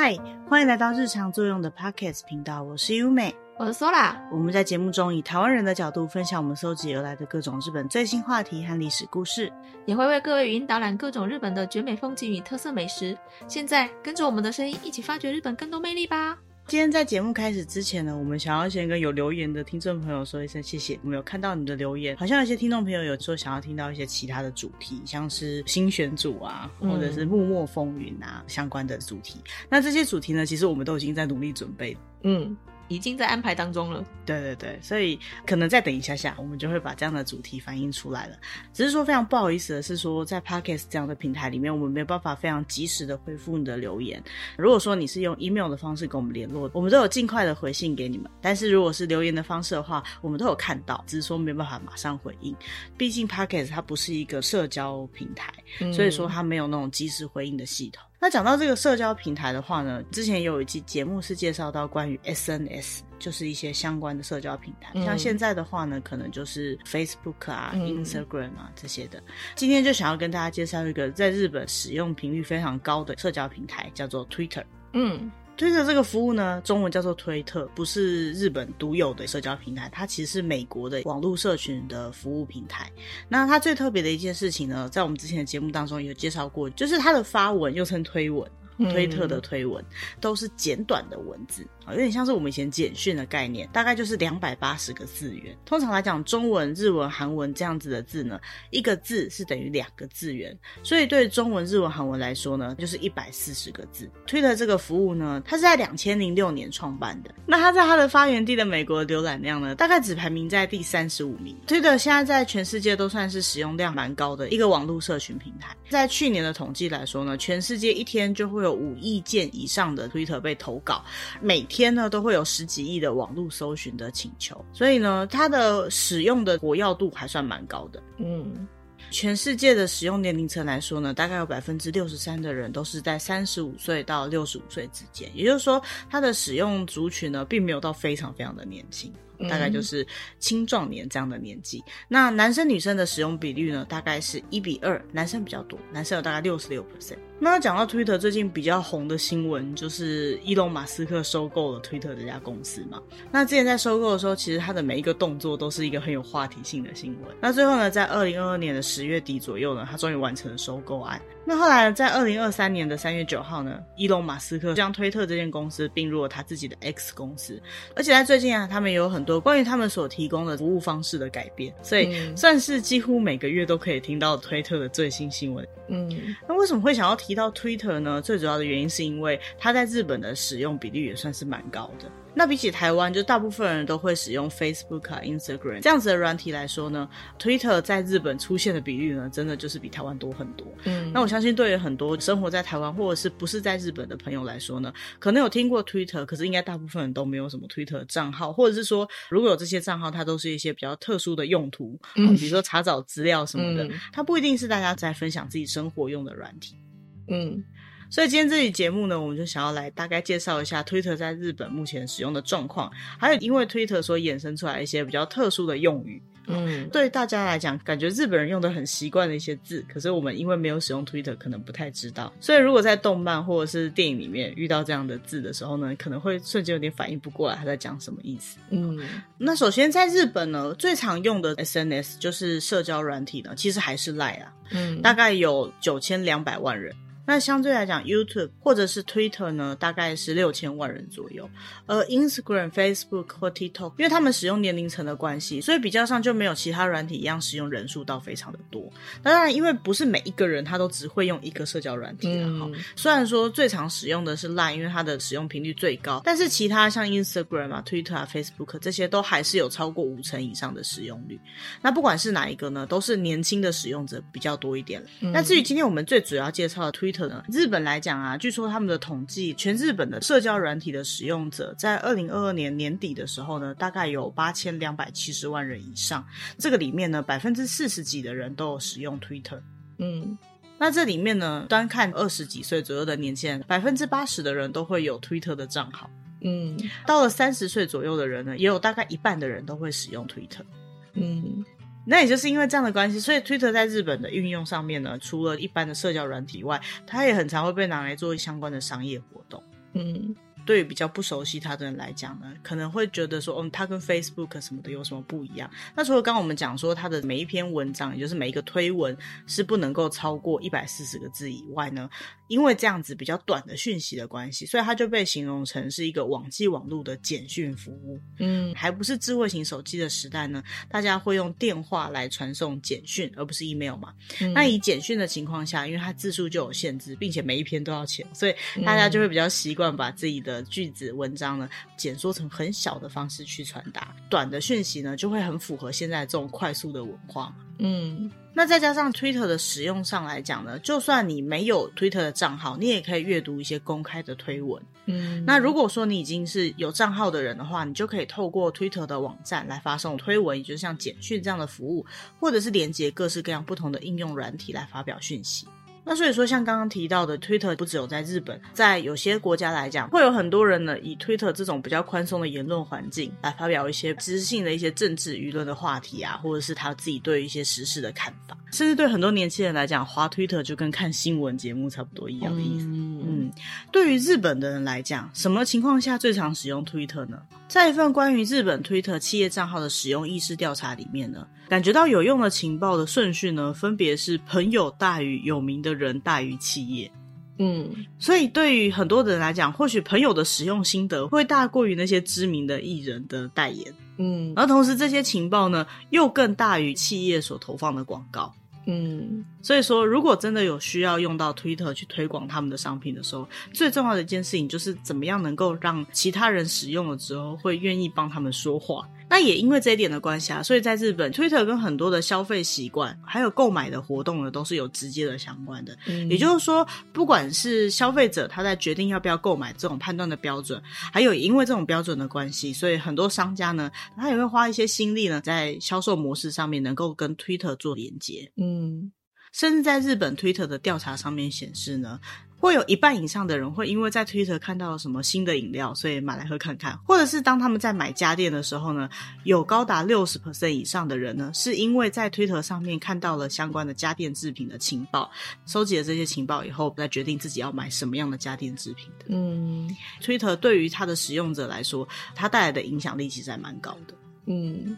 嗨，欢迎来到日常作用的 pocket 频道，我是优美，我是 Sola。我们在节目中以台湾人的角度分享我们搜集而来的各种日本最新话题和历史故事，也会为各位语音导览各种日本的绝美风景与特色美食。现在跟着我们的声音一起发掘日本更多魅力吧！今天在节目开始之前呢，我们想要先跟有留言的听众朋友说一声谢谢。我们有看到你的留言，好像有些听众朋友有说想要听到一些其他的主题，像是新选组啊，或者是幕末风云啊、嗯、相关的主题。那这些主题呢，其实我们都已经在努力准备。嗯。已经在安排当中了。对对对，所以可能再等一下下，我们就会把这样的主题反映出来了。只是说非常不好意思的是说，在 Podcast 这样的平台里面，我们没有办法非常及时的回复你的留言。如果说你是用 email 的方式跟我们联络，我们都有尽快的回信给你们。但是如果是留言的方式的话，我们都有看到，只是说没办法马上回应。毕竟 Podcast 它不是一个社交平台，嗯、所以说它没有那种及时回应的系统。那讲到这个社交平台的话呢，之前有一期节目是介绍到关于 SNS，就是一些相关的社交平台。嗯、像现在的话呢，可能就是 Facebook 啊、嗯、Instagram 啊这些的。今天就想要跟大家介绍一个在日本使用频率非常高的社交平台，叫做 Twitter。嗯。推特这个服务呢，中文叫做推特，不是日本独有的社交平台，它其实是美国的网络社群的服务平台。那它最特别的一件事情呢，在我们之前的节目当中有介绍过，就是它的发文又称推文。推特的推文都是简短的文字，有点像是我们以前简讯的概念，大概就是两百八十个字元。通常来讲，中文、日文、韩文这样子的字呢，一个字是等于两个字元，所以对中文、日文、韩文来说呢，就是一百四十个字。推特这个服务呢，它是在两千零六年创办的。那它在它的发源地的美国浏览量呢，大概只排名在第三十五名。推特现在在全世界都算是使用量蛮高的一个网络社群平台。在去年的统计来说呢，全世界一天就会有有五亿件以上的推特被投稿，每天呢都会有十几亿的网络搜寻的请求，所以呢，它的使用的活跃度还算蛮高的。嗯，全世界的使用年龄层来说呢，大概有百分之六十三的人都是在三十五岁到六十五岁之间，也就是说，它的使用族群呢，并没有到非常非常的年轻，大概就是青壮年这样的年纪。那男生女生的使用比率呢，大概是一比二，男生比较多，男生有大概六十六 percent。那讲到推特最近比较红的新闻，就是伊隆马斯克收购了推特这家公司嘛。那之前在收购的时候，其实他的每一个动作都是一个很有话题性的新闻。那最后呢，在二零二二年的十月底左右呢，他终于完成了收购案。那后来在二零二三年的三月九号呢，伊隆马斯克将推特这间公司并入了他自己的 X 公司。而且在最近啊，他们也有很多关于他们所提供的服务方式的改变，所以算是几乎每个月都可以听到推特的最新新闻。嗯，那为什么会想要提到 Twitter 呢？最主要的原因是因为它在日本的使用比例也算是蛮高的。那比起台湾，就大部分人都会使用 Facebook 啊、Instagram 这样子的软体来说呢，Twitter 在日本出现的比率呢，真的就是比台湾多很多。嗯，那我相信对于很多生活在台湾或者是不是在日本的朋友来说呢，可能有听过 Twitter，可是应该大部分人都没有什么 Twitter 账号，或者是说，如果有这些账号，它都是一些比较特殊的用途，嗯，比如说查找资料什么的，嗯，它不一定是大家在分享自己生活用的软体。嗯。所以今天这期节目呢，我们就想要来大概介绍一下 Twitter 在日本目前使用的状况，还有因为 Twitter 所衍生出来一些比较特殊的用语。嗯，对大家来讲，感觉日本人用的很习惯的一些字，可是我们因为没有使用 Twitter，可能不太知道。所以如果在动漫或者是电影里面遇到这样的字的时候呢，可能会瞬间有点反应不过来他在讲什么意思。嗯，那首先在日本呢，最常用的 SNS 就是社交软体呢，其实还是 Line 啊，嗯，大概有九千两百万人。那相对来讲，YouTube 或者是 Twitter 呢，大概是六千万人左右。而 Instagram、Facebook 或 TikTok，因为他们使用年龄层的关系，所以比较上就没有其他软体一样使用人数到非常的多。当然，因为不是每一个人他都只会用一个社交软体的哈。嗯、虽然说最常使用的是 Line，因为它的使用频率最高，但是其他像 Instagram 啊、Twitter 啊、Facebook 这些都还是有超过五成以上的使用率。那不管是哪一个呢，都是年轻的使用者比较多一点。嗯、那至于今天我们最主要介绍的 Twitter。日本来讲啊，据说他们的统计，全日本的社交软体的使用者，在二零二二年年底的时候呢，大概有八千两百七十万人以上。这个里面呢，百分之四十几的人都有使用 Twitter。嗯，那这里面呢，单看二十几岁左右的年轻人，百分之八十的人都会有 Twitter 的账号。嗯，到了三十岁左右的人呢，也有大概一半的人都会使用 Twitter。嗯。那也就是因为这样的关系，所以 Twitter 在日本的运用上面呢，除了一般的社交软体外，它也很常会被拿来做相关的商业活动。嗯。对于比较不熟悉他的人来讲呢，可能会觉得说，哦，他跟 Facebook 什么的有什么不一样？那除了刚刚我们讲说他的每一篇文章，也就是每一个推文是不能够超过一百四十个字以外呢，因为这样子比较短的讯息的关系，所以它就被形容成是一个网际网络的简讯服务。嗯，还不是智慧型手机的时代呢，大家会用电话来传送简讯，而不是 email 嘛。嗯、那以简讯的情况下，因为它字数就有限制，并且每一篇都要钱，所以大家就会比较习惯把自己的句子文章呢，简缩成很小的方式去传达，短的讯息呢，就会很符合现在这种快速的文化。嗯，那再加上 Twitter 的使用上来讲呢，就算你没有 Twitter 的账号，你也可以阅读一些公开的推文。嗯，那如果说你已经是有账号的人的话，你就可以透过 Twitter 的网站来发送推文，也就是像简讯这样的服务，或者是连接各式各样不同的应用软体来发表讯息。那所以说，像刚刚提到的，Twitter 不只有在日本，在有些国家来讲，会有很多人呢，以 Twitter 这种比较宽松的言论环境来发表一些知性的一些政治舆论的话题啊，或者是他自己对于一些时事的看法，甚至对很多年轻人来讲，滑 Twitter 就跟看新闻节目差不多一样的意思。嗯，嗯，对于日本的人来讲，什么情况下最常使用 Twitter 呢？在一份关于日本 Twitter 企业账号的使用意识调查里面呢，感觉到有用的情报的顺序呢，分别是朋友大于有名的人大于企业。嗯，所以对于很多人来讲，或许朋友的使用心得会大过于那些知名的艺人的代言。嗯，而同时这些情报呢，又更大于企业所投放的广告。嗯，所以说，如果真的有需要用到 Twitter 去推广他们的商品的时候，最重要的一件事情就是怎么样能够让其他人使用了之后会愿意帮他们说话。那也因为这一点的关系啊，所以在日本，Twitter 跟很多的消费习惯还有购买的活动呢，都是有直接的相关的。嗯，也就是说，不管是消费者他在决定要不要购买这种判断的标准，还有因为这种标准的关系，所以很多商家呢，他也会花一些心力呢，在销售模式上面能够跟 Twitter 做连接。嗯，甚至在日本 Twitter 的调查上面显示呢。会有一半以上的人会因为在 Twitter 看到了什么新的饮料，所以买来喝看看；或者是当他们在买家电的时候呢，有高达六十 percent 以上的人呢，是因为在 Twitter 上面看到了相关的家电制品的情报，收集了这些情报以后，再决定自己要买什么样的家电制品的。嗯，Twitter 对于它的使用者来说，它带来的影响力其实还蛮高的。嗯。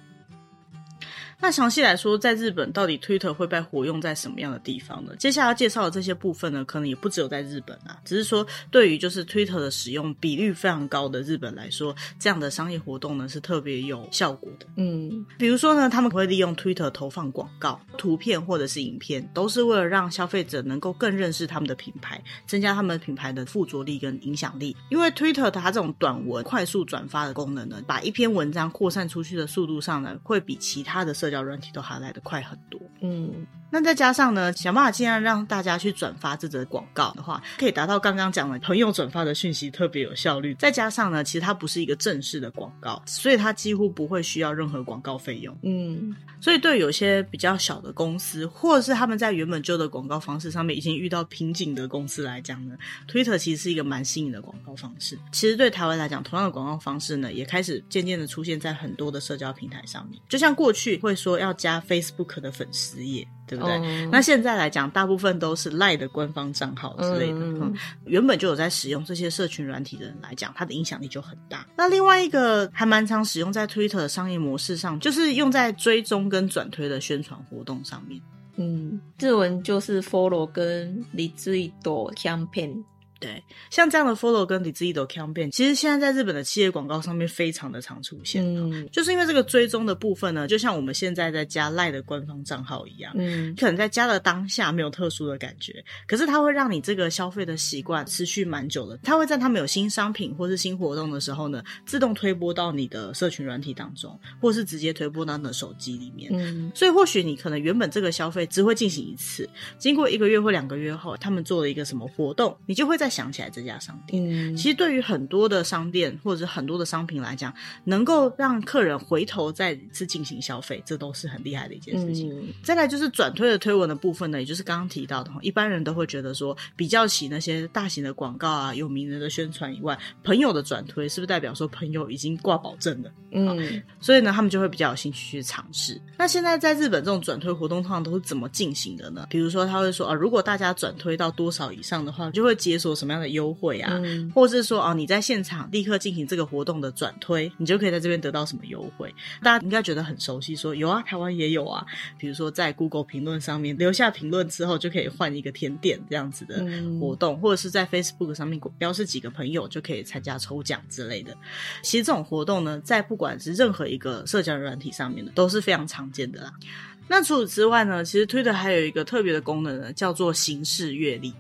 那详细来说，在日本到底 Twitter 会被活用在什么样的地方呢？接下来要介绍的这些部分呢，可能也不只有在日本啊，只是说对于就是 Twitter 的使用比率非常高的日本来说，这样的商业活动呢是特别有效果的。嗯，比如说呢，他们会利用 Twitter 投放广告、图片或者是影片，都是为了让消费者能够更认识他们的品牌，增加他们品牌的附着力跟影响力。因为 Twitter 它这种短文快速转发的功能呢，把一篇文章扩散出去的速度上呢，会比其他的社社交软体都还来的快很多，嗯，那再加上呢，想办法尽量让大家去转发这则广告的话，可以达到刚刚讲的朋友转发的讯息特别有效率。再加上呢，其实它不是一个正式的广告，所以它几乎不会需要任何广告费用，嗯，所以对有些比较小的公司，或者是他们在原本旧的广告方式上面已经遇到瓶颈的公司来讲呢，Twitter 其实是一个蛮新颖的广告方式。其实对台湾来讲，同样的广告方式呢，也开始渐渐的出现在很多的社交平台上面，就像过去会。说要加 Facebook 的粉丝页，对不对？Oh. 那现在来讲，大部分都是 Line 的官方账号之类的。Mm. 嗯，原本就有在使用这些社群软体的人来讲，它的影响力就很大。那另外一个还蛮常使用在 Twitter 的商业模式上，就是用在追踪跟转推的宣传活动上面。嗯，日文就是 Follow 跟 Retweet Campaign。对，像这样的 follow 跟你自己的 campaign，其实现在在日本的企业广告上面非常的常出现。嗯，就是因为这个追踪的部分呢，就像我们现在在加 LINE 的官方账号一样，嗯，可能在加的当下没有特殊的感觉，可是它会让你这个消费的习惯持续蛮久的。它会在他们有新商品或是新活动的时候呢，自动推播到你的社群软体当中，或是直接推播到你的手机里面。嗯，所以或许你可能原本这个消费只会进行一次，经过一个月或两个月后，他们做了一个什么活动，你就会在。想起来这家商店，嗯，其实对于很多的商店或者是很多的商品来讲，能够让客人回头再次进行消费，这都是很厉害的一件事情。嗯，再来就是转推的推文的部分呢，也就是刚刚提到的，一般人都会觉得说，比较起那些大型的广告啊、有名人的宣传以外，朋友的转推是不是代表说朋友已经挂保证了？嗯，所以呢，他们就会比较有兴趣去尝试。那现在在日本这种转推活动通常都是怎么进行的呢？比如说他会说啊，如果大家转推到多少以上的话，就会解锁。什么样的优惠啊，嗯、或者是说哦你在现场立刻进行这个活动的转推，你就可以在这边得到什么优惠？大家应该觉得很熟悉说，说有啊，台湾也有啊，比如说在 Google 评论上面留下评论之后，就可以换一个甜点这样子的活动，嗯、或者是在 Facebook 上面标示几个朋友就可以参加抽奖之类的。其实这种活动呢，在不管是任何一个社交软体上面的，都是非常常见的啦。那除此之外呢，其实 Twitter 还有一个特别的功能呢，叫做形式阅历。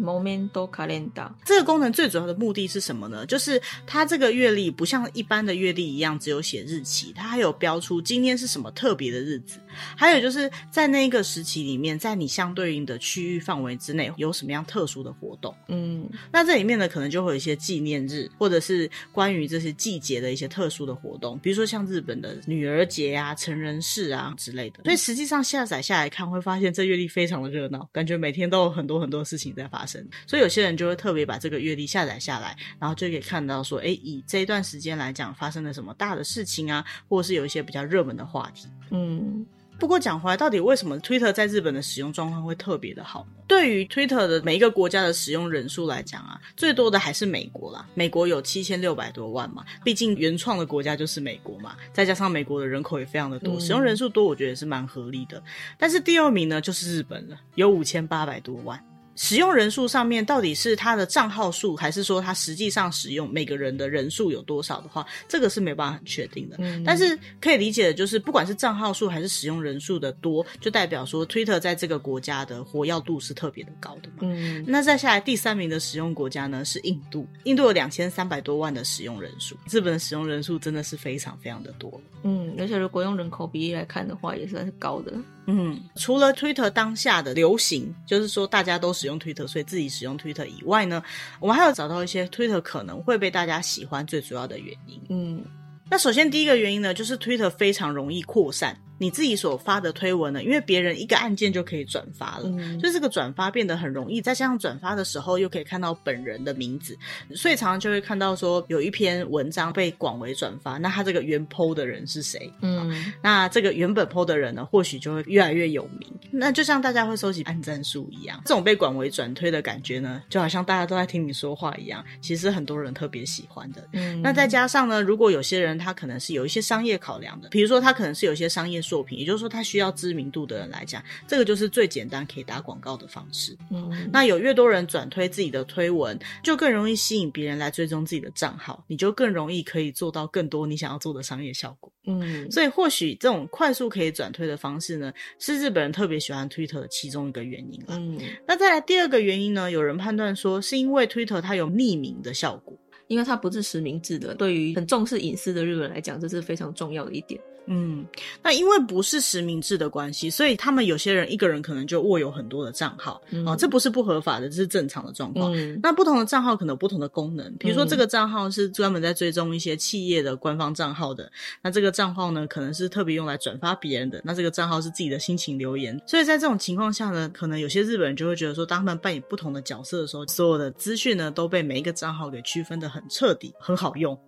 Momento calendar 这个功能最主要的目的是什么呢？就是它这个月历不像一般的月历一样只有写日期，它还有标出今天是什么特别的日子，还有就是在那个时期里面，在你相对应的区域范围之内有什么样特殊的活动。嗯，那这里面呢，可能就会有一些纪念日，或者是关于这些季节的一些特殊的活动，比如说像日本的女儿节啊、成人式啊之类的。所以实际上下载下来看，会发现这月历非常的热闹，感觉每天都有很多很多事情在发生。所以有些人就会特别把这个月历下载下来，然后就可以看到说，哎，以这一段时间来讲，发生了什么大的事情啊，或者是有一些比较热门的话题。嗯，不过讲回来，到底为什么 Twitter 在日本的使用状况会特别的好呢？对于 Twitter 的每一个国家的使用人数来讲啊，最多的还是美国啦。美国有七千六百多万嘛，毕竟原创的国家就是美国嘛，再加上美国的人口也非常的多，使用人数多，我觉得也是蛮合理的。但是第二名呢，就是日本了，有五千八百多万。使用人数上面到底是他的账号数，还是说他实际上使用每个人的人数有多少的话，这个是没办法很确定的。嗯，但是可以理解的就是，不管是账号数还是使用人数的多，就代表说 Twitter 在这个国家的活跃度是特别的高的嘛。嗯，那再下来第三名的使用国家呢是印度，印度有两千三百多万的使用人数，日本的使用人数真的是非常非常的多。嗯，而且如果用人口比例来看的话，也算是高的。嗯，除了 Twitter 当下的流行，就是说大家都使用 Twitter，所以自己使用 Twitter 以外呢，我们还有找到一些 Twitter 可能会被大家喜欢最主要的原因。嗯，那首先第一个原因呢，就是 Twitter 非常容易扩散。你自己所发的推文呢，因为别人一个按键就可以转发了，嗯、所以这个转发变得很容易。再加上转发的时候又可以看到本人的名字，所以常常就会看到说有一篇文章被广为转发，那他这个原 po 的人是谁？嗯，那这个原本 po 的人呢，或许就会越来越有名。那就像大家会收集按赞数一样，这种被广为转推的感觉呢，就好像大家都在听你说话一样，其实很多人特别喜欢的。嗯，那再加上呢，如果有些人他可能是有一些商业考量的，比如说他可能是有一些商业。作品，也就是说，他需要知名度的人来讲，这个就是最简单可以打广告的方式。嗯，那有越多人转推自己的推文，就更容易吸引别人来追踪自己的账号，你就更容易可以做到更多你想要做的商业效果。嗯，所以或许这种快速可以转推的方式呢，是日本人特别喜欢 Twitter 的其中一个原因了。嗯，那再来第二个原因呢，有人判断说是因为 Twitter 它有匿名的效果，因为它不是实名制的，对于很重视隐私的日本人来讲，这是非常重要的一点。嗯，那因为不是实名制的关系，所以他们有些人一个人可能就握有很多的账号，嗯、哦，这不是不合法的，这是正常的状况。嗯、那不同的账号可能有不同的功能，比如说这个账号是专门在追踪一些企业的官方账号的，那这个账号呢，可能是特别用来转发别人的，那这个账号是自己的心情留言。所以在这种情况下呢，可能有些日本人就会觉得说，当他们扮演不同的角色的时候，所有的资讯呢都被每一个账号给区分的很彻底，很好用。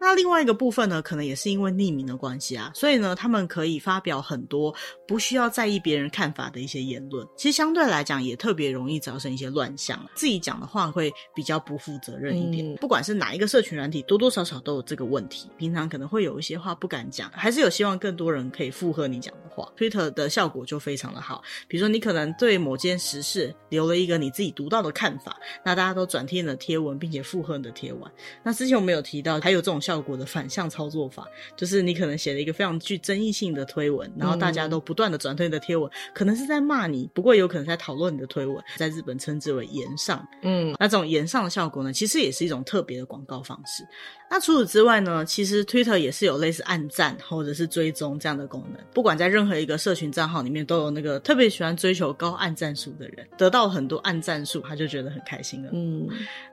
那另外一个部分呢，可能也是因为匿名的关系啊，所以呢，他们可以发表很多不需要在意别人看法的一些言论。其实相对来讲，也特别容易造成一些乱象，自己讲的话会比较不负责任一点。嗯、不管是哪一个社群软体，多多少少都有这个问题。平常可能会有一些话不敢讲，还是有希望更多人可以附和你讲的话。Twitter 的效果就非常的好，比如说你可能对某件时事留了一个你自己独到的看法，那大家都转贴你的贴文，并且附和你的贴文。那之前我们有提到，还有这种效果的反向操作法，就是你可能写了一个非常具争议性的推文，然后大家都不断的转推你的贴文，可能是在骂你，不过有可能在讨论你的推文，在日本称之为言上。嗯，那这种言上的效果呢，其实也是一种特别的广告方式。那除此之外呢，其实 Twitter 也是有类似暗赞或者是追踪这样的功能，不管在任何一个社群账号里面，都有那个特别喜欢追求高暗赞数的人，得到很多暗赞数，他就觉得很开心了。嗯，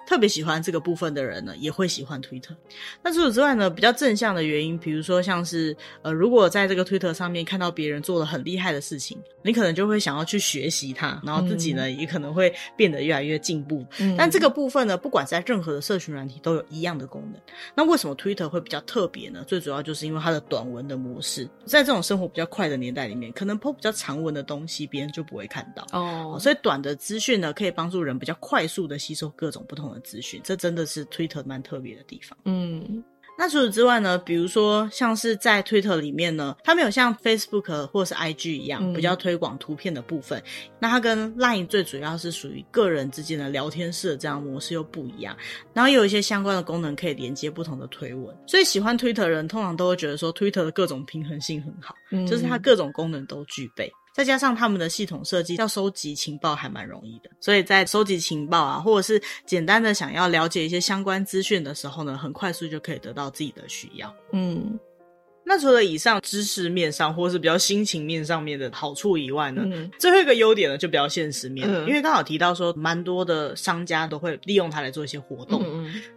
特别喜欢这个部分的人呢，也会喜欢 Twitter。那除此之外呢，比较正向的原因，比如说像是呃，如果在这个 Twitter 上面看到别人做了很厉害的事情，你可能就会想要去学习他，然后自己呢、嗯、也可能会变得越来越进步。嗯、但这个部分呢，不管在任何的社群软体都有一样的功能。那为什么 Twitter 会比较特别呢？最主要就是因为它的短文的模式，在这种生活比较快的年代里面，可能 po 比较长文的东西，别人就不会看到哦。所以短的资讯呢，可以帮助人比较快速的吸收各种不同的资讯，这真的是 Twitter 蛮特别的地方。嗯。那除此之外呢，比如说像是在 Twitter 里面呢，它没有像 Facebook 或是 IG 一样比较推广图片的部分。嗯、那它跟 Line 最主要是属于个人之间的聊天室的这样模式又不一样。然后也有一些相关的功能可以连接不同的推文。所以喜欢 Twitter 的人通常都会觉得说，Twitter 的各种平衡性很好，嗯、就是它各种功能都具备。再加上他们的系统设计，要收集情报还蛮容易的，所以在收集情报啊，或者是简单的想要了解一些相关资讯的时候呢，很快速就可以得到自己的需要。嗯。那除了以上知识面上，或是比较心情面上面的好处以外呢，嗯、最后一个优点呢，就比较现实面，嗯、因为刚好提到说，蛮多的商家都会利用它来做一些活动，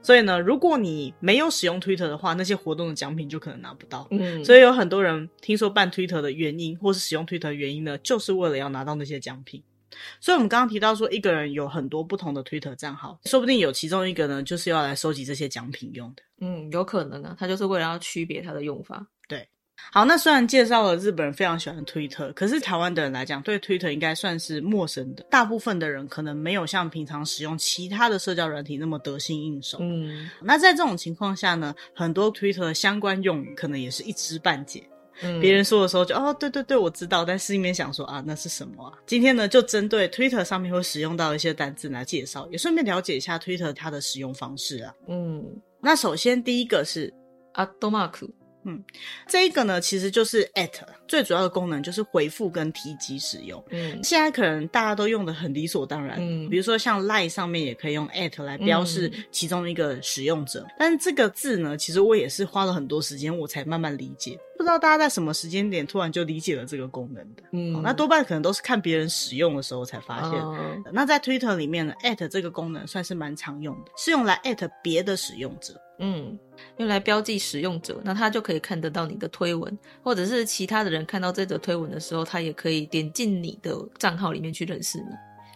所以呢，如果你没有使用 Twitter 的话，那些活动的奖品就可能拿不到，嗯，所以有很多人听说办 Twitter 的原因，或是使用 Twitter 的原因呢，就是为了要拿到那些奖品。所以，我们刚刚提到说，一个人有很多不同的 Twitter 账号，说不定有其中一个呢，就是要来收集这些奖品用的。嗯，有可能啊，他就是为了要区别它的用法。对，好，那虽然介绍了日本人非常喜欢 Twitter，可是台湾的人来讲，对 Twitter 应该算是陌生的。大部分的人可能没有像平常使用其他的社交软体那么得心应手。嗯，那在这种情况下呢，很多 Twitter 的相关用语可能也是一知半解。嗯，别人说的时候就哦，对对对，我知道，但是心里面想说啊，那是什么啊？今天呢，就针对 Twitter 上面会使用到一些单字来介绍，也顺便了解一下 Twitter 它的使用方式啊。嗯，那首先第一个是アットマーク。嗯，这一个呢，其实就是 at，最主要的功能就是回复跟提及使用。嗯，现在可能大家都用的很理所当然。嗯，比如说像 Line 上面也可以用 at 来标示其中一个使用者。嗯，但是这个字呢，其实我也是花了很多时间我才慢慢理解。 不知道大家在什么时间点突然就理解了这个功能的？嗯，那多半可能都是看别人使用的时候才发现。哦，那在 Twitter 里面呢，at 这个功能算是蛮常用的，是用来 at 别的使用者。嗯，用来标记使用者，那他就可以看得到你的推文，或者是其他的人看到这则推文的时候，他也可以点进你的账号里面去认识你。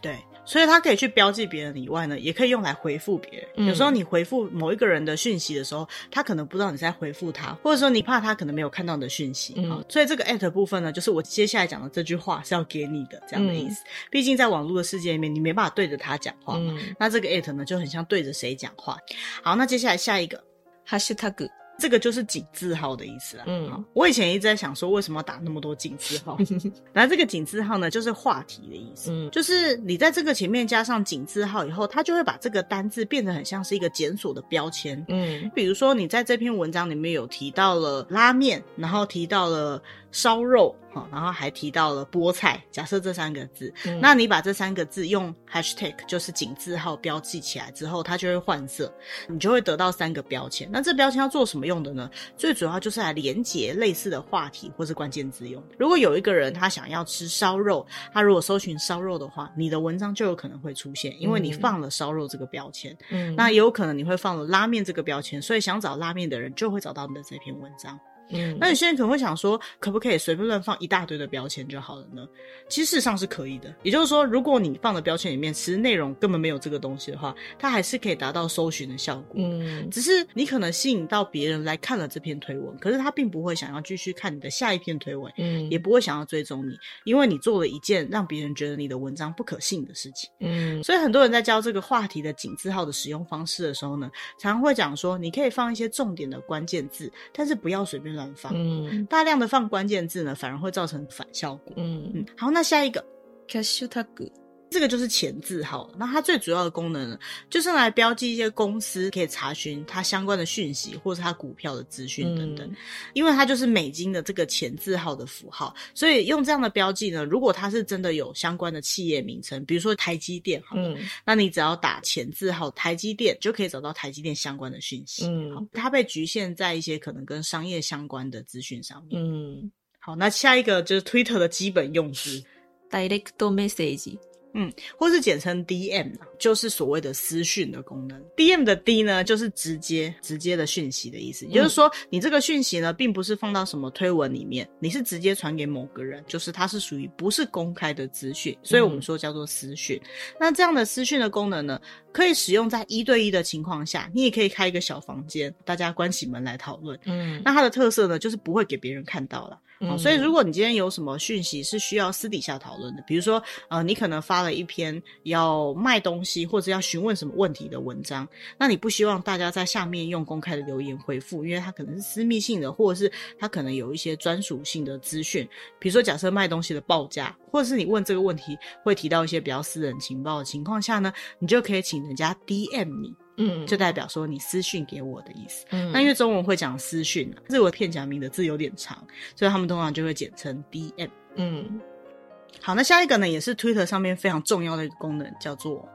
对。所以它可以去标记别人以外呢，也可以用来回复别人。嗯、有时候你回复某一个人的讯息的时候，他可能不知道你在回复他，或者说你怕他可能没有看到你的讯息。嗯，所以这个 at 部分呢，就是我接下来讲的这句话是要给你的这样的意思。嗯、毕竟在网络的世界里面，你没办法对着他讲话嘛。嗯、那这个 at 呢，就很像对着谁讲话。好，那接下来下一个 hashtag。这个就是井字号的意思啊。嗯，我以前一直在想说，为什么要打那么多井字号？然后这个井字号呢，就是话题的意思。嗯，就是你在这个前面加上井字号以后，它就会把这个单字变得很像是一个检索的标签。嗯，比如说你在这篇文章里面有提到了拉面，然后提到了烧肉。然后还提到了菠菜，假设这三个字，嗯、那你把这三个字用 hashtag 就是井字号标记起来之后，它就会换色，你就会得到三个标签。那这标签要做什么用的呢？最主要就是来连接类似的话题或是关键字用。如果有一个人他想要吃烧肉，他如果搜寻烧肉的话，你的文章就有可能会出现，因为你放了烧肉这个标签。嗯，那也有可能你会放了拉面这个标签，所以想找拉面的人就会找到你的这篇文章。嗯，那有些人可能会想说，可不可以随便乱放一大堆的标签就好了呢？其实事实上是可以的。也就是说，如果你放的标签里面其实内容根本没有这个东西的话，它还是可以达到搜寻的效果。嗯，只是你可能吸引到别人来看了这篇推文，可是他并不会想要继续看你的下一篇推文，嗯，也不会想要追踪你，因为你做了一件让别人觉得你的文章不可信的事情。嗯，所以很多人在教这个话题的井字号的使用方式的时候呢，常常会讲说，你可以放一些重点的关键字，但是不要随便乱放，嗯，大量的放关键字呢，反而会造成反效果。嗯嗯，好，那下一个，hashtag。这个就是前字号，那它最主要的功能呢，就是来标记一些公司可以查询它相关的讯息，或是它股票的资讯等等。嗯、因为它就是美金的这个前字号的符号，所以用这样的标记呢，如果它是真的有相关的企业名称，比如说台积电，好，嗯，那你只要打前字号台积电，就可以找到台积电相关的讯息。嗯，好，它被局限在一些可能跟商业相关的资讯上面。嗯，好，那下一个就是 Twitter 的基本用字，Direct Message。嗯，或是简称 DM，就是所谓的私讯的功能。DM 的 D 呢，就是直接、直接的讯息的意思。也就是说，你这个讯息呢，并不是放到什么推文里面，你是直接传给某个人，就是它是属于不是公开的资讯，所以我们说叫做私讯。嗯、那这样的私讯的功能呢，可以使用在一对一的情况下，你也可以开一个小房间，大家关起门来讨论。嗯，那它的特色呢，就是不会给别人看到了。哦，所以如果你今天有什么讯息是需要私底下讨论的，比如说，呃，你可能发了一篇要卖东西或者要询问什么问题的文章，那你不希望大家在下面用公开的留言回复，因为它可能是私密性的，或者是它可能有一些专属性的资讯，比如说假设卖东西的报价，或者是你问这个问题会提到一些比较私人情报的情况下呢，你就可以请人家 DM 你。嗯，就代表说你私讯给我的意思。嗯，那因为中文会讲私讯，啊日文片假名的字有点长，所以他们通常就会简称 DM。嗯，好，那下一个呢，也是 Twitter 上面非常重要的一个功能，叫做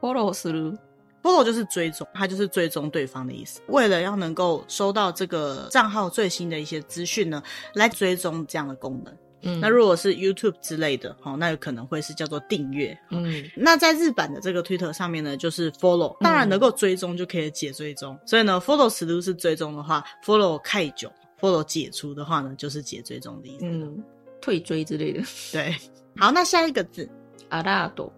Follow する。Follow 就是追踪，它就是追踪对方的意思。为了要能够收到这个账号最新的一些资讯呢，来追踪这样的功能。嗯，那如果是 YouTube 之类的，齁，那有可能会是叫做订阅。嗯，那在日版的这个 Twitter 上面呢，就是 Follow，当然能够追踪就可以解追踪。嗯、所以呢，Follow 实都是追踪的话，Follow 开久，Follow 解除的话呢，就是解追踪的意思。嗯，退追之类的。对，好，那下一个字，アラート。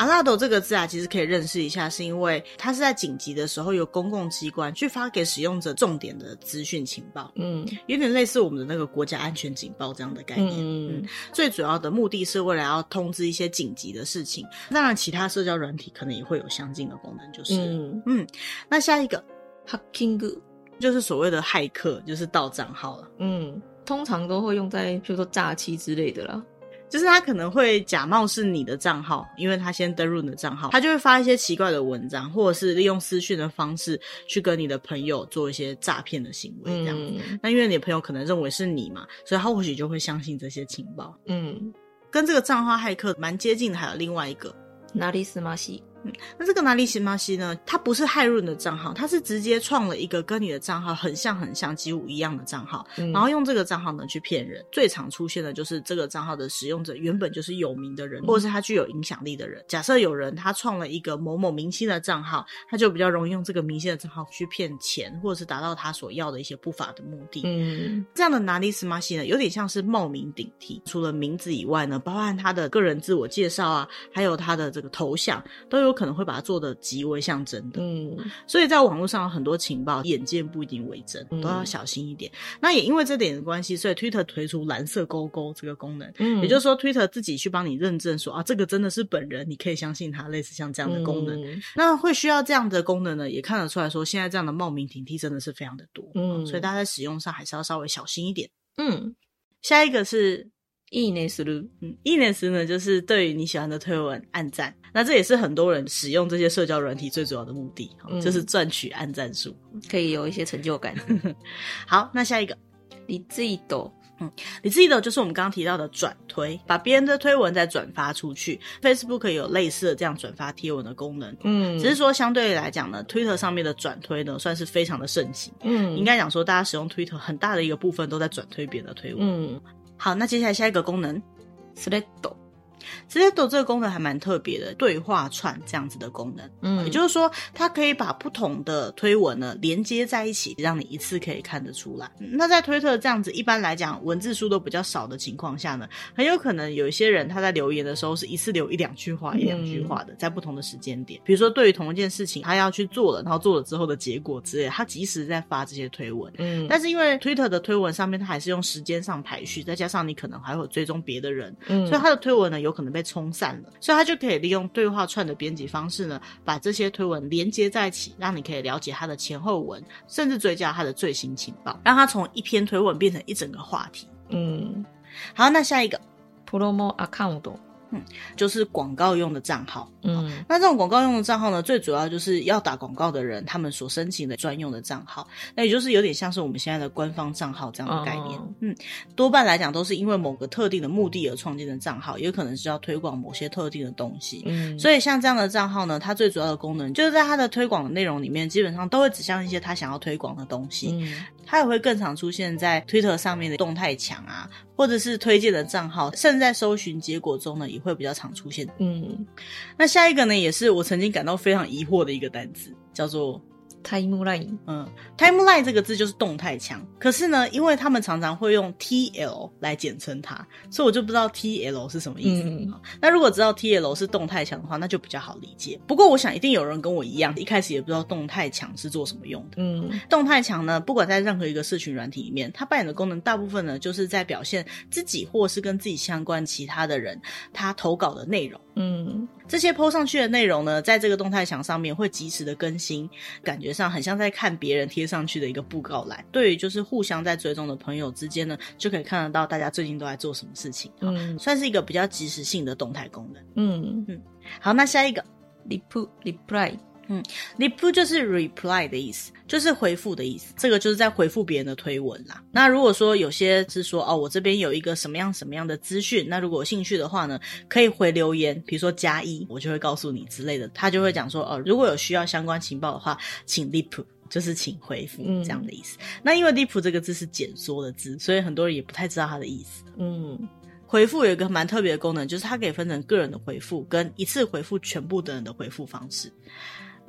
阿拉斗这个字啊，其实可以认识一下，是因为它是在紧急的时候由公共机关去发给使用者重点的资讯情报，嗯，有点类似我们的那个国家安全警报这样的概念，嗯，嗯，最主要的目的是为了要通知一些紧急的事情。当然，其他社交软体可能也会有相近的功能，就是，嗯，嗯，那下一个，hacking。就是所谓的骇客，就是盗账号了，嗯，通常都会用在比如说诈欺之类的啦。就是他可能会假冒是你的账号，因为他先登入你的账号，他就会发一些奇怪的文章，或者是利用私讯的方式去跟你的朋友做一些诈骗的行为，这样子。嗯、那因为你的朋友可能认为是你嘛，所以他或许就会相信这些情报。嗯，跟这个账号骇客蛮接近的，还有另外一个，なりすまし。 嗯，那这个拿利斯玛西呢？它不是骇入你的账号，它是直接创了一个跟你的账号很像很像、几乎一样的账号，嗯、然后用这个账号呢去骗人。最常出现的就是这个账号的使用者原本就是有名的人，或者是他具有影响力的人。假设有人他创了一个某某明星的账号，他就比较容易用这个明星的账号去骗钱，或者是达到他所要的一些不法的目的。嗯，这样的拿利斯玛西呢？有点像是冒名顶替，除了名字以外呢，包含他的个人自我介绍啊，还有他的这个头像都有。有可能会把它做的极为像真的，嗯，所以在网络上有很多情报，眼见不一定为真，都要小心一点。嗯、那也因为这点的关系，所以 Twitter 推出蓝色勾勾这个功能，嗯，也就是说 Twitter 自己去帮你认证说啊，这个真的是本人，你可以相信他，类似像这样的功能。嗯、那会需要这样的功能呢，也看得出来说，现在这样的冒名顶替真的是非常的多，嗯，所以大家在使用上还是要稍微小心一点。嗯，下一个是。いいねする，嗯，いいねする呢，就是对于你喜欢的推文按赞。那这也是很多人使用这些社交软体最主要的目的，嗯、就是赚取按赞数，可以有一些成就感。好，那下一个，リツイート，嗯，リツイート就是我们刚刚提到的转推，把别人的推文再转发出去。Facebook 有类似的这样转发贴文的功能，嗯，只是说相对来讲呢，Twitter 上面的转推呢，算是非常的盛行，嗯，应该讲说大家使用 Twitter 很大的一个部分都在转推别人的推文，嗯。 好，那接下来下一个功能，Thread。Thread 这个功能还蛮特别的，对话串这样子的功能，嗯，也就是说，它可以把不同的推文呢连接在一起，让你一次可以看得出来。那在推特这样子，一般来讲文字数都比较少的情况下呢，很有可能有一些人他在留言的时候是一次留一两句话，一两句话的，在不同的时间点。比如说，对于同一件事情，他要去做了，然后做了之后的结果之类，他及时在发这些推文。嗯，但是因为推特的推文上面，它还是用时间上排序，再加上你可能还会追踪别的人，嗯，所以他的推文呢有可能被冲散了，所以他就可以利用对话串的编辑方式呢，把这些推文连接在一起，让你可以了解他的前后文，甚至追加他的最新情报，让他从一篇推文变成一整个话题。嗯，好，那下一个，Promo Account。嗯，就是广告用的账号。嗯，那这种广告用的账号呢，最主要就是要打广告的人他们所申请的专用的账号。那也就是有点像是我们现在的官方账号这样的概念。哦、嗯，多半来讲都是因为某个特定的目的而创建的账号，也有可能是要推广某些特定的东西。嗯，所以像这样的账号呢，它最主要的功能就是在它的推广的内容里面，基本上都会指向一些他想要推广的东西。嗯，它也会更常出现在推特上面的动态墙啊，或者是推荐的账号，甚至在搜寻结果中呢，也会比较常出现。嗯，那下一个呢，也是我曾经感到非常疑惑的一个单词，叫做。Timeline，嗯，Timeline 这个字就是动态墙。可是呢，因为他们常常会用 TL 来简称它，所以我就不知道 TL 是什么意思。嗯、那如果知道 TL 是动态墙的话，那就比较好理解。不过我想一定有人跟我一样，一开始也不知道动态墙是做什么用的。嗯，动态墙呢，不管在任何一个社群软体里面，它扮演的功能大部分呢，就是在表现自己或是跟自己相关其他的人他投稿的内容。嗯，这些 po 上去的内容呢，在这个动态墙上面会及时的更新，感觉上很像在看别人贴上去的一个布告栏。对于就是互相在追踪的朋友之间呢，就可以看得到大家最近都在做什么事情。嗯，算是一个比较及时性的动态功能。嗯嗯，好，那下一个，reply reply。嗯，reply 就是 reply 的意思，就是回复的意思。这个就是在回复别人的推文啦。那如果说有些是说哦，我这边有一个什么样什么样的资讯，那如果有兴趣的话呢，可以回留言，比如说加一，我就会告诉你之类的。他就会讲说哦，如果有需要相关情报的话，请 reply，就是请回复这样的意思。嗯、那因为 reply 这个字是简缩的字，所以很多人也不太知道它的意思。嗯，回复有一个蛮特别的功能，就是它可以分成个人的回复跟一次回复全部的人的回复方式。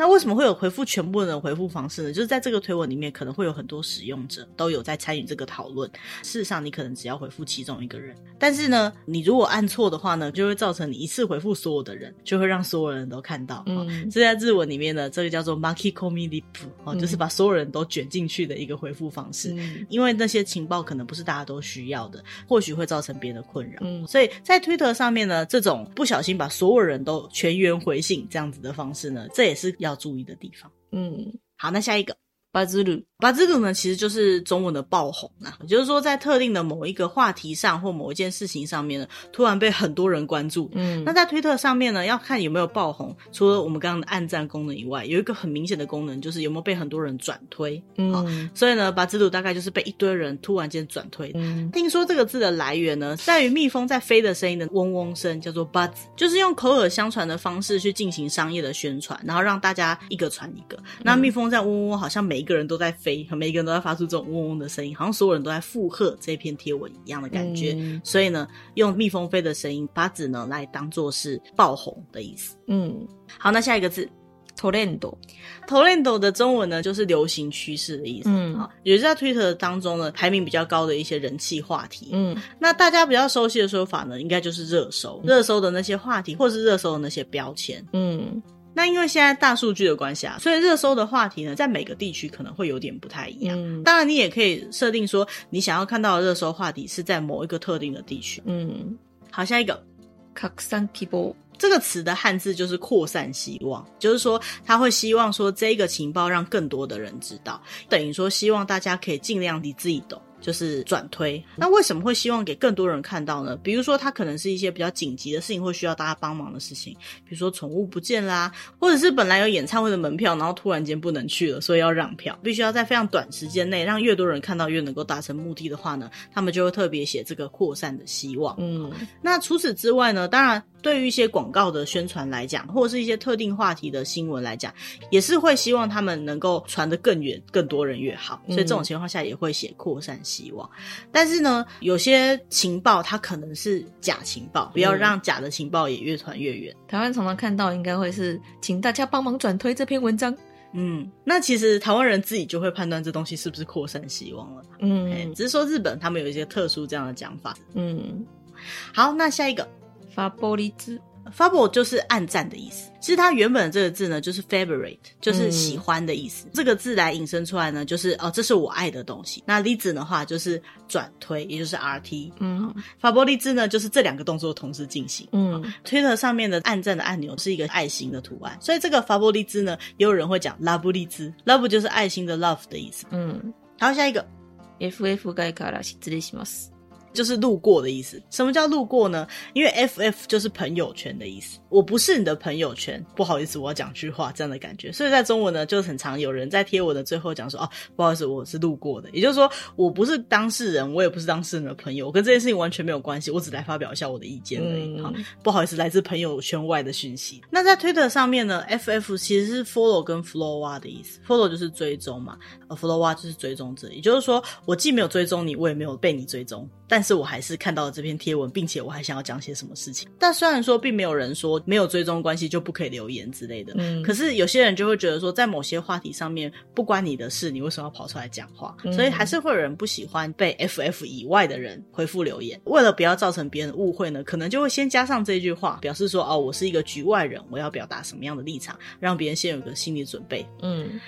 那为什么会有回复全部人的回复方式呢？就是在这个推文里面，可能会有很多使用者都有在参与这个讨论。事实上，你可能只要回复其中一个人，但是呢，你如果按错的话呢，就会造成你一次回复所有的人，就会让所有人都看到。嗯，这在日文里面呢，这个叫做 “makikomi lip” 哦，就是把所有人都卷进去的一个回复方式。嗯，因为那些情报可能不是大家都需要的，或许会造成别人的困扰。嗯，所以在推特上面呢，这种不小心把所有人都全员回信这样子的方式呢，这也是要。要注意的地方，嗯，好，那下一个。巴兹鲁，巴兹鲁呢，其实就是中文的爆红啊，也就是说，在特定的某一个话题上或某一件事情上面呢，突然被很多人关注。嗯，那在推特上面呢，要看有没有爆红，除了我们刚刚的暗赞功能以外，有一个很明显的功能，就是有没有被很多人转推。嗯，所以呢，巴兹鲁大概就是被一堆人突然间转推。嗯，听说这个字的来源呢，在于蜜蜂在飞的声音的嗡嗡声，叫做 buzz，就是用口耳相传的方式去进行商业的宣传，然后让大家一个传一个。那蜜蜂在嗡嗡，好像每一个人都在飞，和每一个人都在发出这种嗡嗡的声音，好像所有人都在附和这篇贴文一样的感觉。嗯、所以呢，用蜜蜂飞的声音，把子呢来当做是爆红的意思。嗯，好，那下一个字 Torrendo，Torrendo 的中文呢就是流行趋势的意思。嗯，好，也是在 Twitter 当中呢排名比较高的一些人气话题。嗯，那大家比较熟悉的说法呢，应该就是热搜，热搜的那些话题，或是热搜的那些标签。嗯。那因为现在大数据的关系啊，所以热搜的话题呢，在每个地区可能会有点不太一样。嗯，当然，你也可以设定说，你想要看到的热搜话题是在某一个特定的地区。嗯，好，下一个，扩散希望这个词的汉字就是扩散希望，就是说他会希望说这个情报让更多的人知道，等于说希望大家可以尽量你自己懂。就是转推，那为什么会希望给更多人看到呢？比如说，它可能是一些比较紧急的事情，或需要大家帮忙的事情，比如说宠物不见啦，或者是本来有演唱会的门票，然后突然间不能去了，所以要让票，必须要在非常短时间内让越多人看到，越能够达成目的的话呢，他们就会特别写这个扩散的希望。嗯，那除此之外呢，当然。对于一些广告的宣传来讲，或者是一些特定话题的新闻来讲，也是会希望他们能够传得更远，更多人越好。所以这种情况下也会写扩散希望。嗯、但是呢，有些情报它可能是假情报，不要让假的情报也越传越远。台湾常常看到应该会是，请大家帮忙转推这篇文章。嗯，那其实台湾人自己就会判断这东西是不是扩散希望了。嗯，只是说日本他们有一些特殊这样的讲法。嗯，好，那下一个。发波利兹，发波就是按赞的意思。其实它原本的这个字呢，就是 favorite，就是喜欢的意思。嗯、这个字来引申出来呢，就是哦，这是我爱的东西。那利兹的话就是转推，也就是 RT。嗯，发波利兹呢，就是这两个动作同时进行。嗯，推特上面的按赞的按钮是一个爱心的图案，所以这个发波利兹呢，也有人会讲拉布利兹，love 就是爱心的 love 的意思。嗯，好，下一个，FF 外から失礼します。 就是路过的意思。什么叫路过呢？因为 FF 就是朋友圈的意思。我不是你的朋友圈，不好意思，我要讲句话，这样的感觉。所以在中文呢，就很常有人在贴文的最后讲说：“哦，不好意思，我是路过的。”也就是说，我不是当事人，我也不是当事人的朋友，我跟这件事情完全没有关系，我只来发表一下我的意见而已。哈、嗯，不好意思，来自朋友圈外的讯息。那在推特上面呢，FF 其实是 follow 跟 follower 的意思。follow 就是追踪嘛，呃，follower 就是追踪者。也就是说，我既没有追踪你，我也没有被你追踪。但但是我还是看到了这篇贴文，并且我还想要讲些什么事情。但虽然说并没有人说没有追踪关系就不可以留言之类的，嗯，可是有些人就会觉得说，在某些话题上面不关你的事，你为什么要跑出来讲话？嗯，所以还是会有人不喜欢被 FF 以外的人回复留言。为了不要造成别人的误会呢，可能就会先加上这句话，表示说哦，我是一个局外人，我要表达什么样的立场，让别人先有个心理准备。嗯，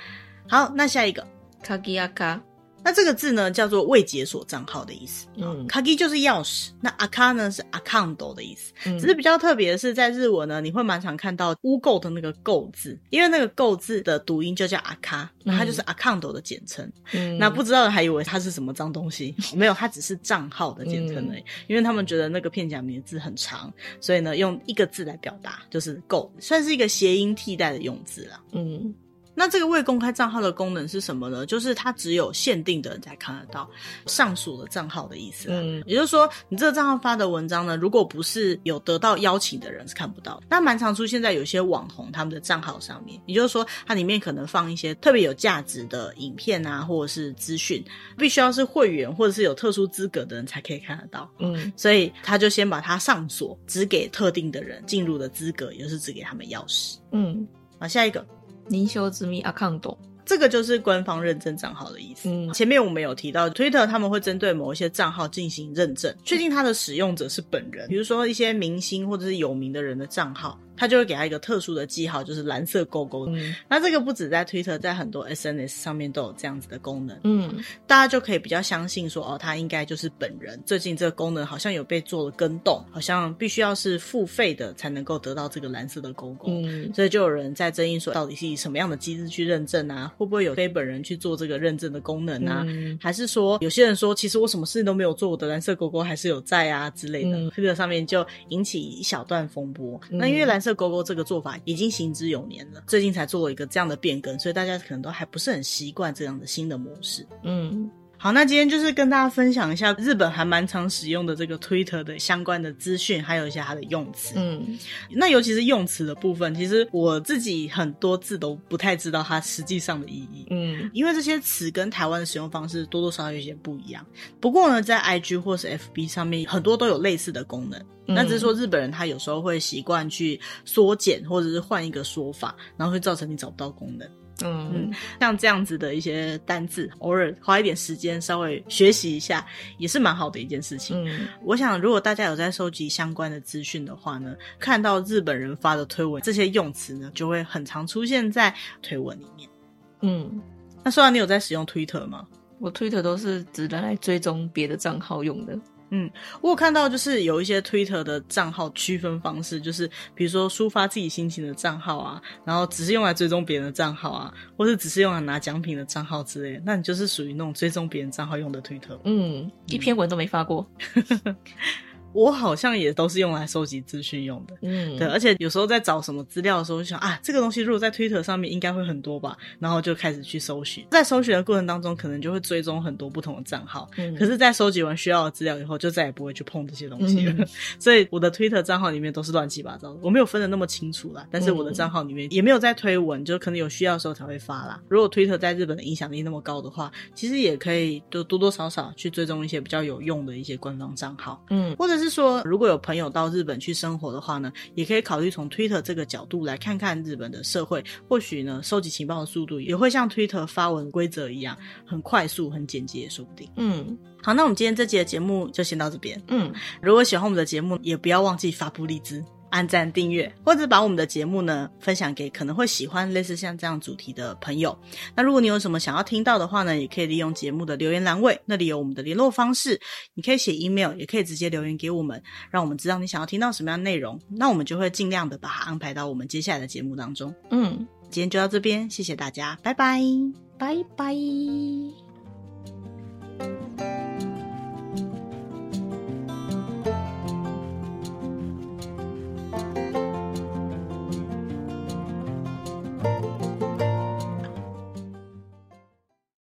好，那下一个卡基亚卡。那这个字呢，叫做未解锁账号的意思。嗯，卡基就是钥匙，那阿卡呢是 account 的意思。嗯，只是比较特别的是，在日文呢，你会蛮常看到污垢的那个垢字，因为那个垢字的读音就叫阿卡，那它就是 account 的简称。嗯，那不知道的还以为它是什么脏东西，没有，它只是账号的简称而已。嗯，因为他们觉得那个片假名的字很长，所以呢，用一个字来表达，就是垢，算是一个谐音替代的用字啦。嗯。那这个未公开账号的功能是什么呢？就是它只有限定的人才看得到，上锁的账号的意思。嗯，也就是说，你这个账号发的文章呢，如果不是有得到邀请的人是看不到。那蛮常出现在有些网红他们的账号上面，也就是说，它里面可能放一些特别有价值的影片啊，或者是资讯，必须要是会员或者是有特殊资格的人才可以看得到。嗯，所以他就先把它上锁，只给特定的人进入的资格，也就是只给他们钥匙。嗯，好，下一个。认证済みアカウント。这个就是官方认证账号的意思。嗯，前面我们有提到，Twitter 他们会针对某一些账号进行认证，确定他的使用者是本人。比如说一些明星或者是有名的人的账号， 他就会给他一个特殊的记号，就是蓝色勾勾。嗯，那这个不止在 Twitter，在很多 SNS 上面都有这样子的功能。嗯，大家就可以比较相信说，哦，他应该就是本人。最近这个功能好像有被做了更动，好像必须要是付费的才能够得到这个蓝色的勾勾。嗯，所以就有人在争议说，到底是以什么样的机制去认证啊？会不会有非本人去做这个认证的功能啊？嗯、还是说有些人说，其实我什么事情都没有做，我的蓝色勾勾还是有在啊之类的？推特、嗯、上面就引起一小段风波。嗯、那因为蓝色勾勾这个做法已经行之有年了，最近才做了一个这样的变更，所以大家可能都还不是很习惯这样的新的模式。嗯。好，那今天就是跟大家分享一下日本还蛮常使用的这个 Twitter 的相关的资讯，还有一些它的用词。嗯，那尤其是用词的部分，其实我自己很多字都不太知道它实际上的意义。嗯，因为这些词跟台湾的使用方式多多少少有些不一样。不过呢，在 IG 或是 FB 上面，很多都有类似的功能。嗯，那只是说日本人他有时候会习惯去缩减，或者是换一个说法，然后会造成你找不到功能。嗯嗯，像这样子的一些单字，偶尔花一点时间稍微学习一下，也是蛮好的一件事情。嗯，我想如果大家有在收集相关的资讯的话呢，看到日本人发的推文，这些用词呢就会很常出现在推文里面。嗯，那虽然你有在使用 Twitter 吗？我 Twitter 都是只拿来追踪别的账号用的。嗯，我有看到就是有一些 Twitter 的账号区分方式，就是比如说抒发自己心情的账号啊，然后只是用来追踪别人的账号啊，或是只是用来拿奖品的账号之类的，那你就是属于那种追踪别人账号用的 Twitter。嗯，一篇文都没发过。我好像也都是用来收集资讯用的，嗯，对，而且有时候在找什么资料的时候，就想啊，这个东西如果在 Twitter 上面应该会很多吧，然后就开始去搜寻，在搜寻的过程当中，可能就会追踪很多不同的账号，嗯，可是，在收集完需要的资料以后，就再也不会去碰这些东西了，嗯，所以我的 Twitter 账号里面都是乱七八糟的，我没有分的那么清楚啦，但是我的账号里面也没有在推文，就可能有需要的时候才会发啦。如果 Twitter 在日本的影响力那么高的话，其实也可以就多多少少去追踪一些比较有用的一些官方账号，嗯，或者是说如果有。朋友到日本去生活的话呢，也可以考虑从 Twitter 这个角度来看看日本的社会，或许呢，收集情报的速度也会像 Twitter 发文规则一样，很快速、很简洁，说不定。嗯，好，那我们今天这集的节目就先到这边。嗯，如果喜欢我们的节目，也不要忘记发布荔枝。按赞、订阅，或者把我们的节目呢分享给可能会喜欢类似像这样主题的朋友。那如果你有什么想要听到的话呢，也可以利用节目的留言栏位，那里有我们的联络方式，你可以写 email，也可以直接留言给我们，让我们知道你想要听到什么样的内容，那我们就会尽量的把它安排到我们接下来的节目当中。嗯，今天就到这边，谢谢大家，拜拜，拜拜。